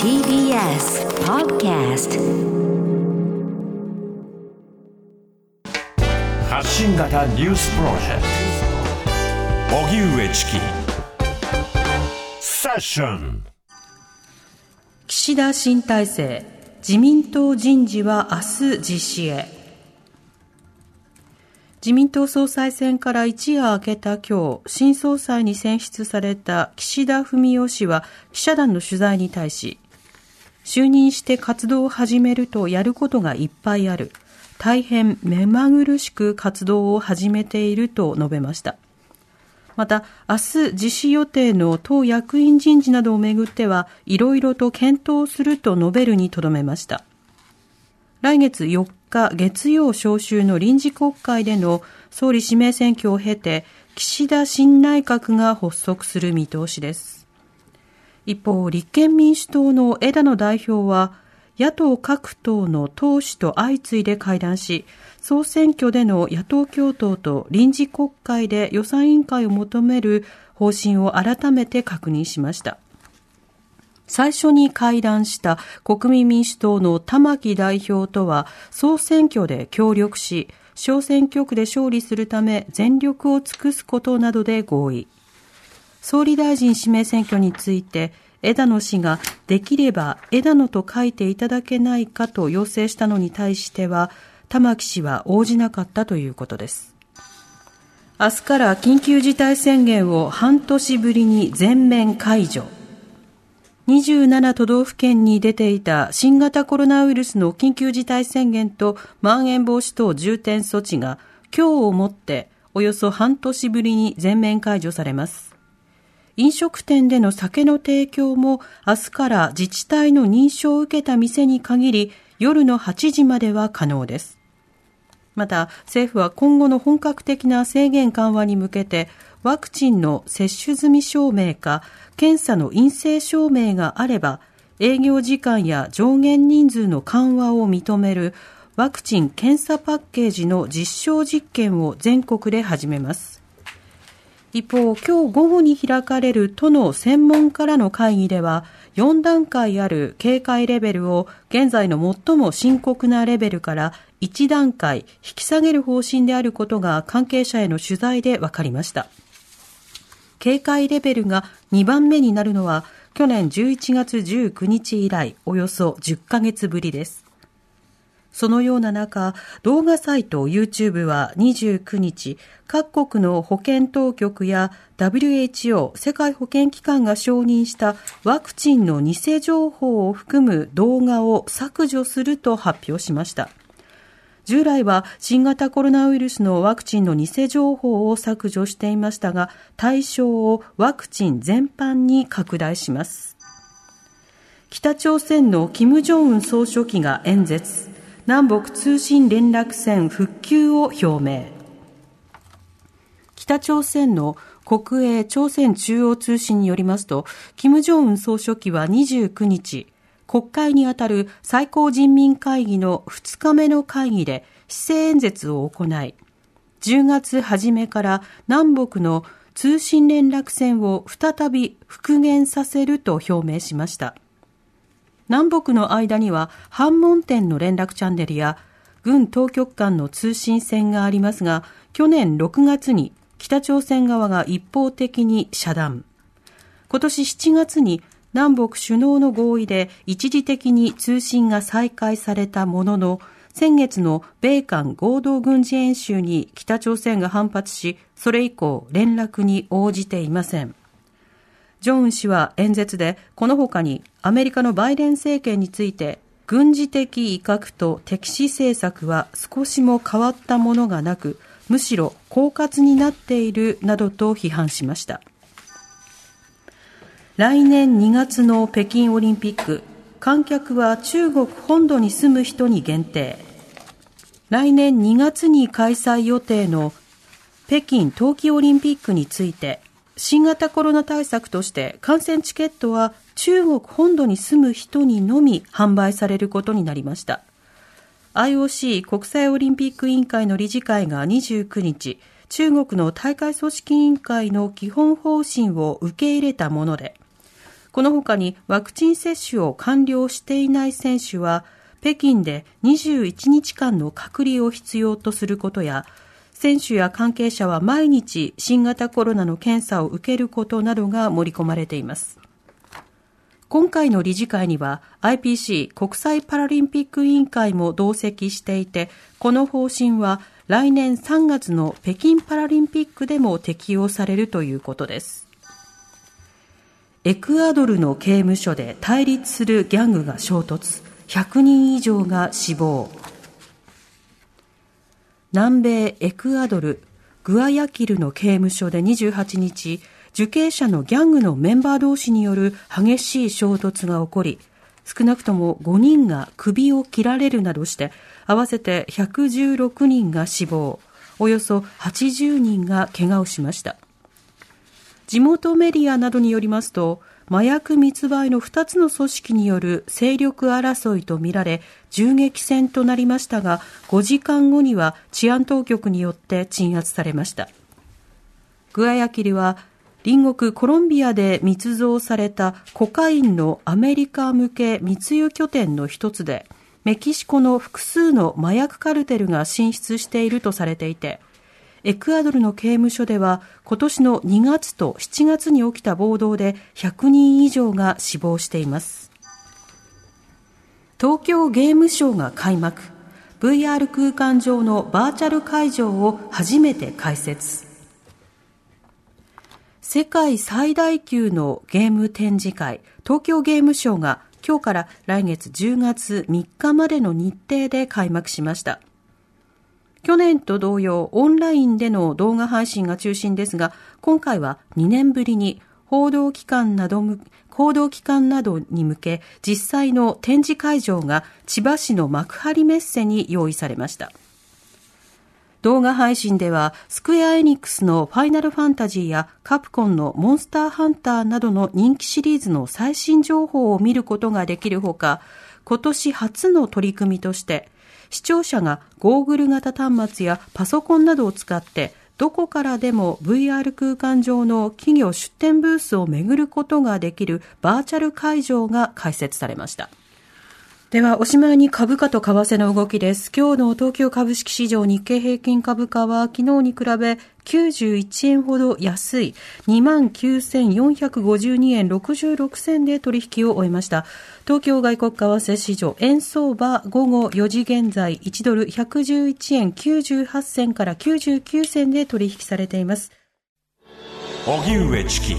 TBS Podcast 発信型ニュースプロジェクト。荻上チキ。セッション。岸田新体制。自民党人事は明日実施へ自民党総裁選から一夜明けた今日、新総裁に選出された岸田文雄氏は記者団の取材に対し、就任して活動を始めるとやることがいっぱいある。大変目まぐるしく活動を始めていると述べました。また、明日実施予定の党役員人事などをめぐっては、いろいろと検討すると述べるにとどめました。来月4日月曜召集の臨時国会での総理指名選挙を経て、岸田新内閣が発足する見通しです。一方、立憲民主党の枝野代表は、野党各党の党首と相次いで会談し、総選挙での野党共闘と臨時国会で予算委員会を求める方針を改めて確認しました。最初に会談した国民民主党の玉木代表とは総選挙で協力し、小選挙区で勝利するため全力を尽くすことなどで合意。総理大臣指名選挙について枝野氏ができれば枝野と書いていただけないかと要請したのに対しては、玉木氏は応じなかったということです。明日から緊急事態宣言を半年ぶりに全面解除。27都道府県に出ていた新型コロナウイルスの緊急事態宣言とまん延防止等重点措置が今日をもっておよそ半年ぶりに全面解除されます。飲食店での酒の提供も明日から自治体の認証を受けた店に限り夜の8時までは可能です。また政府は今後の本格的な制限緩和に向けてワクチンの接種済み証明か検査の陰性証明があれば営業時間や上限人数の緩和を認めるワクチン・検査パッケージの実証実験を全国で始めます。一方、今日午後に開かれる都の専門家らの会議では、4段階ある警戒レベルを現在の最も深刻なレベルから1段階引き下げる方針であることが関係者への取材で分かりました。警戒レベルが2番目になるのは去年11月19日以来およそ10ヶ月ぶりです。そのような中、動画サイト YouTube は29日、各国の保健当局や WHO 世界保健機関が承認したワクチンの偽情報を含む動画を削除すると発表しました。従来は新型コロナウイルスのワクチンの偽情報を削除していましたが、対象をワクチン全般に拡大します。北朝鮮の金正恩総書記が演説。南北通信連絡線復旧を表明北朝鮮の国営朝鮮中央通信によりますと、金正恩総書記は29日、国会にあたる最高人民会議の2日目の会議で施政演説を行い、10月初めから南北の通信連絡線を再び復元させると表明しました。南北の間には反問店の連絡チャンネルや軍当局間の通信線がありますが、去年6月に北朝鮮側が一方的に遮断。今年7月に南北首脳の合意で一時的に通信が再開されたものの、先月の米韓合同軍事演習に北朝鮮が反発し、それ以降連絡に応じていません。ジョン氏は演説で、この他にアメリカのバイデン政権について、軍事的威嚇と敵視政策は少しも変わったものがなく、むしろ狡猾になっているなどと批判しました。来年2月の北京オリンピック、観客は中国本土に住む人に限定。来年2月に開催予定の北京冬季オリンピックについて、新型コロナ対策として観戦チケットは中国本土に住む人にのみ販売されることになりました。IOC 国際オリンピック委員会の理事会が29日、中国の大会組織委員会の基本方針を受け入れたもので、この他にワクチン接種を完了していない選手は、北京で21日間の隔離を必要とすることや、選手や関係者は毎日新型コロナの検査を受けることなどが盛り込まれています。今回の理事会には IPC 国際パラリンピック委員会も同席していて、この方針は来年3月の北京パラリンピックでも適用されるということです。エクアドルの刑務所で対立するギャングが衝突。100人以上が死亡。南米エクアドルグアヤキルの刑務所で28日、受刑者のギャングのメンバー同士による激しい衝突が起こり、少なくとも5人が首を切られるなどして、合わせて116人が死亡、およそ80人が怪我をしました。地元メディアなどによりますと、麻薬密売の2つの組織による勢力争いとみられ、銃撃戦となりましたが、5時間後には治安当局によって鎮圧されました。グアヤキリは、隣国コロンビアで密造されたコカインのアメリカ向け密輸拠点の一つで、メキシコの複数の麻薬カルテルが進出しているとされていて、エクアドルの刑務所では今年の2月と7月に起きた暴動で100人以上が死亡しています。東京ゲームショウが開幕。VR 空間上のバーチャル会場を初めて開設。世界最大級のゲーム展示会、東京ゲームショウが今日から来月10月3日までの日程で開幕しました。去年と同様、オンラインでの動画配信が中心ですが、今回は2年ぶりに報道機関など報道機関などに向け、実際の展示会場が千葉市の幕張メッセに用意されました。動画配信では、スクエアエニックスのファイナルファンタジーやカプコンのモンスターハンターなどの人気シリーズの最新情報を見ることができるほか、今年初の取り組みとして、視聴者がゴーグル型端末やパソコンなどを使ってどこからでも VR 空間上の企業出店ブースを巡ることができるバーチャル会場が開設されました。では、おしまいに株価と為替の動きです。今日の東京株式市場日経平均株価は昨日に比べ91円ほど安い29,452円66銭で取引を終えました。東京外国為替市場円相場午後4時現在1ドル111円98銭から99銭で取引されています。荻上チキ